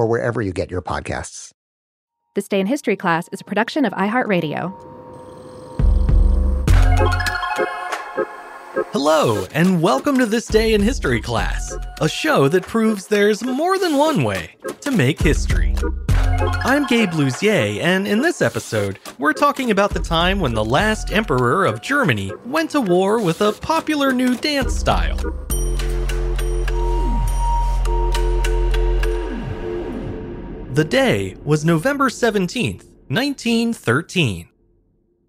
or wherever you get your podcasts. This Day in History class is a production of iHeartRadio. Hello, and welcome to This Day in History class, a show that proves there's more than one way to make history. I'm Gabe Luzier, and in this episode, we're talking about the time when the last emperor of Germany went to war with a popular new dance style. The day was November 17th, 1913.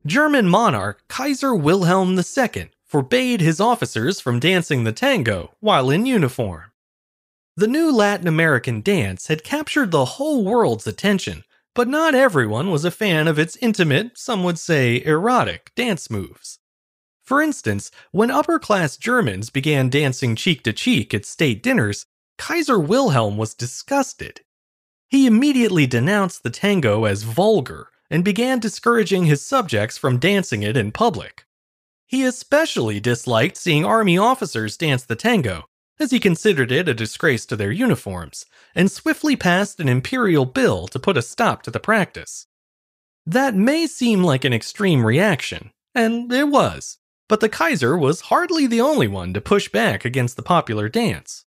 German monarch Kaiser Wilhelm II forbade his officers from dancing the tango while in uniform. The new Latin American dance had captured the whole world's attention, but not everyone was a fan of its intimate, some would say erotic, dance moves. For instance, when upper class Germans began dancing cheek to cheek at state dinners, Kaiser Wilhelm was disgusted. He immediately denounced the tango as vulgar and began discouraging his subjects from dancing it in public. He especially disliked seeing army officers dance the tango, as he considered it a disgrace to their uniforms, and swiftly passed an imperial bill to put a stop to the practice. That may seem like an extreme reaction, and it was, but the Kaiser was hardly the only one to push back against the popular dance.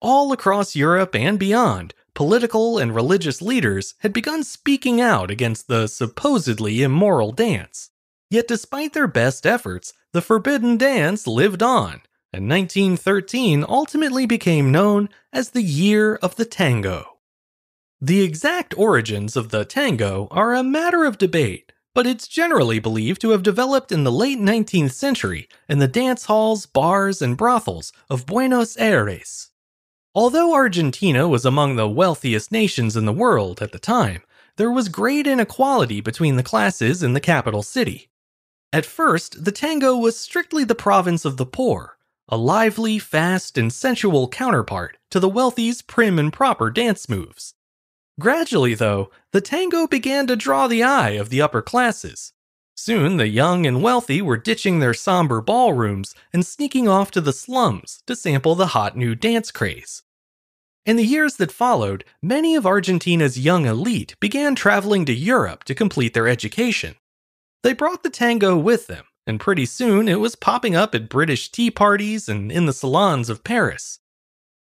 All across Europe and beyond, political and religious leaders had begun speaking out against the supposedly immoral dance. Yet, despite their best efforts, the forbidden dance lived on, and 1913 ultimately became known as the Year of the Tango. The exact origins of the tango are a matter of debate, but it's generally believed to have developed in the late 19th century in the dance halls, bars, and brothels of Buenos Aires. Although Argentina was among the wealthiest nations in the world at the time, there was great inequality between the classes in the capital city. At first, the tango was strictly the province of the poor, a lively, fast, and sensual counterpart to the wealthy's prim and proper dance moves. Gradually, though, the tango began to draw the eye of the upper classes. Soon, the young and wealthy were ditching their somber ballrooms and sneaking off to the slums to sample the hot new dance craze. In the years that followed, many of Argentina's young elite began traveling to Europe to complete their education. They brought the tango with them, and pretty soon it was popping up at British tea parties and in the salons of Paris.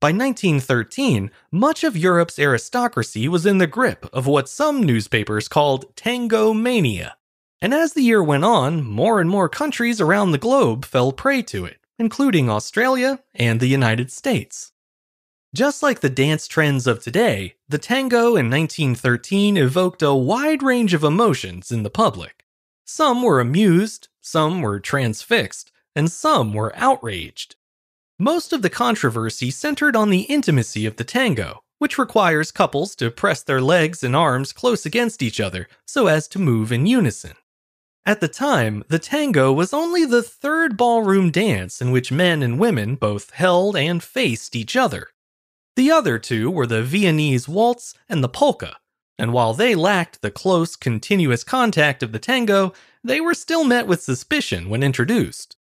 By 1913, much of Europe's aristocracy was in the grip of what some newspapers called tango mania. And as the year went on, more and more countries around the globe fell prey to it, including Australia and the United States. Just like the dance trends of today, the tango in 1913 evoked a wide range of emotions in the public. Some were amused, some were transfixed, and some were outraged. Most of the controversy centered on the intimacy of the tango, which requires couples to press their legs and arms close against each other so as to move in unison. At the time, the tango was only the third ballroom dance in which men and women both held and faced each other. The other two were the Viennese waltz and the polka, and while they lacked the close, continuous contact of the tango, they were still met with suspicion when introduced.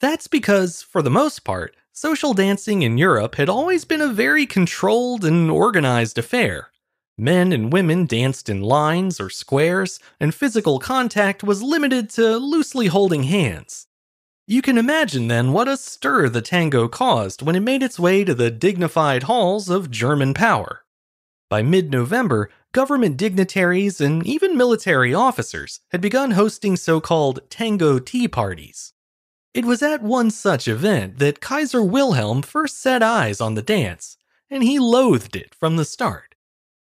That's because, for the most part, social dancing in Europe had always been a very controlled and organized affair. Men and women danced in lines or squares, and physical contact was limited to loosely holding hands. You can imagine then what a stir the tango caused when it made its way to the dignified halls of German power. By mid November, government dignitaries and even military officers had begun hosting so called tango tea parties. It was at one such event that Kaiser Wilhelm first set eyes on the dance, and he loathed it from the start.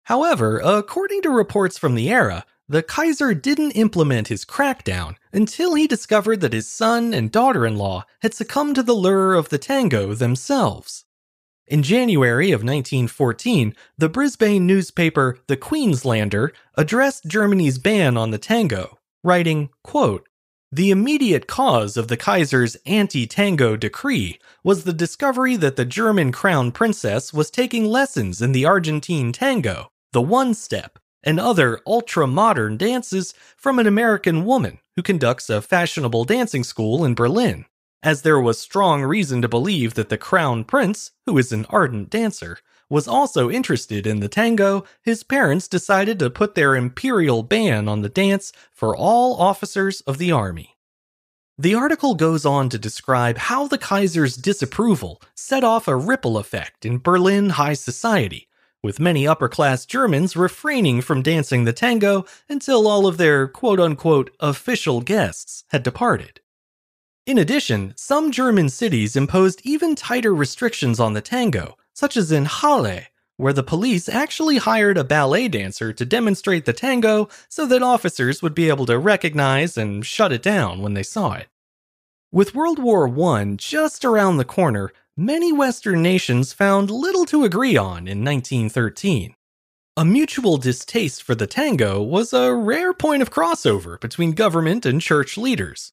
However, according to reports from the era, the Kaiser didn't implement his crackdown until he discovered that his son and daughter in law had succumbed to the lure of the tango themselves. In January of 1914, the Brisbane newspaper The Queenslander addressed Germany's ban on the tango, writing, quote, the immediate cause of the Kaiser's anti tango decree was the discovery that the German crown princess was taking lessons in the Argentine tango, the one step, and other ultra modern dances from an American woman who conducts a fashionable dancing school in Berlin. As there was strong reason to believe that the crown prince, who is an ardent dancer, was also interested in the tango, his parents decided to put their imperial ban on the dance for all officers of the army. The article goes on to describe how the Kaiser's disapproval set off a ripple effect in Berlin high society, with many upper class Germans refraining from dancing the tango until all of their quote unquote official guests had departed. In addition, some German cities imposed even tighter restrictions on the tango, such as in Halle, where the police actually hired a ballet dancer to demonstrate the tango so that officers would be able to recognize and shut it down when they saw it. With World War I just around the corner, many Western nations found little to agree on in 1913. A mutual distaste for the tango was a rare point of crossover between government and church leaders.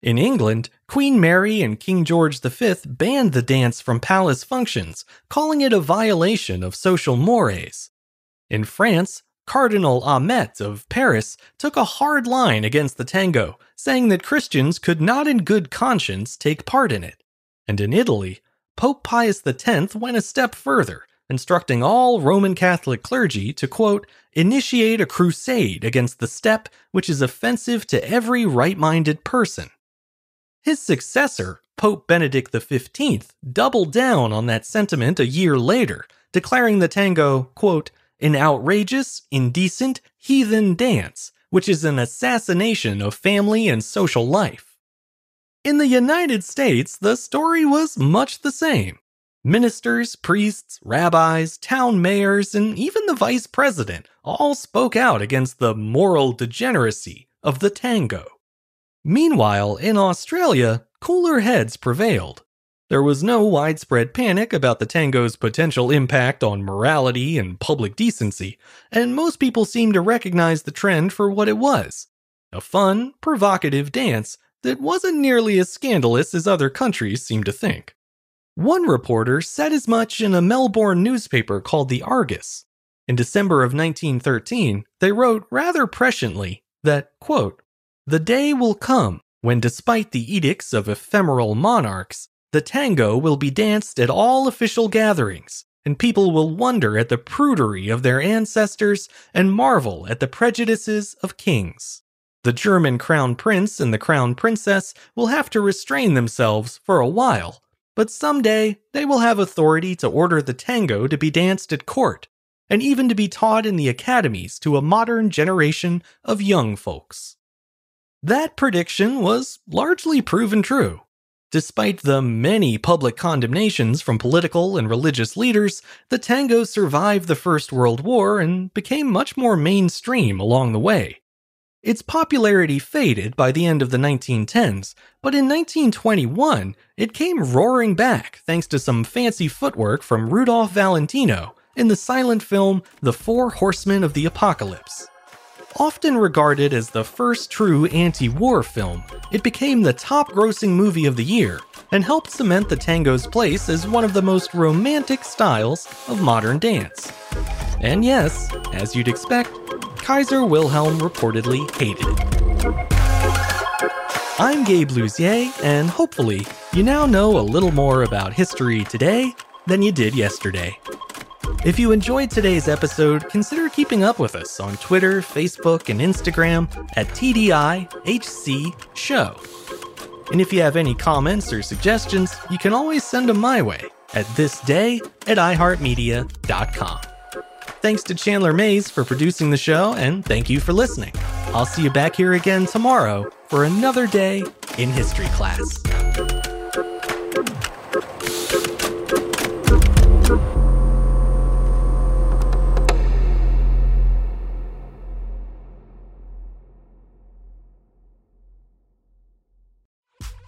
In England, Queen Mary and King George V banned the dance from palace functions, calling it a violation of social mores. In France, Cardinal Amette of Paris took a hard line against the tango, saying that Christians could not in good conscience take part in it. And in Italy, Pope Pius X went a step further, instructing all Roman Catholic clergy to, quote, initiate a crusade against the step which is offensive to every right minded person, his successor, Pope Benedict XV, doubled down on that sentiment a year later, declaring the tango, quote, an outrageous, indecent, heathen dance, which is an assassination of family and social life. In the United States, the story was much the same. Ministers, priests, rabbis, town mayors, and even the vice president all spoke out against the moral degeneracy of the tango. Meanwhile, in Australia, cooler heads prevailed. There was no widespread panic about the tango's potential impact on morality and public decency, and most people seemed to recognize the trend for what it was a fun, provocative dance that wasn't nearly as scandalous as other countries seemed to think. One reporter said as much in a Melbourne newspaper called the Argus. In December of 1913, they wrote rather presciently that, quote, the day will come when, despite the edicts of ephemeral monarchs, the tango will be danced at all official gatherings, and people will wonder at the prudery of their ancestors and marvel at the prejudices of kings. The German crown prince and the crown princess will have to restrain themselves for a while, but someday they will have authority to order the tango to be danced at court, and even to be taught in the academies to a modern generation of young folks. That prediction was largely proven true. Despite the many public condemnations from political and religious leaders, the tango survived the First World War and became much more mainstream along the way. Its popularity faded by the end of the 1910s, but in 1921, it came roaring back thanks to some fancy footwork from Rudolph Valentino in the silent film The Four Horsemen of the Apocalypse. Often regarded as the first true anti war film, it became the top grossing movie of the year and helped cement the tango's place as one of the most romantic styles of modern dance. And yes, as you'd expect, Kaiser Wilhelm reportedly hated. I'm Gabe Luzier, and hopefully, you now know a little more about history today than you did yesterday. If you enjoyed today's episode, consider keeping up with us on Twitter, Facebook, and Instagram at TDIHC Show. And if you have any comments or suggestions, you can always send them my way at thisday at iHeartMedia.com. Thanks to Chandler Mays for producing the show, and thank you for listening. I'll see you back here again tomorrow for another day in history class.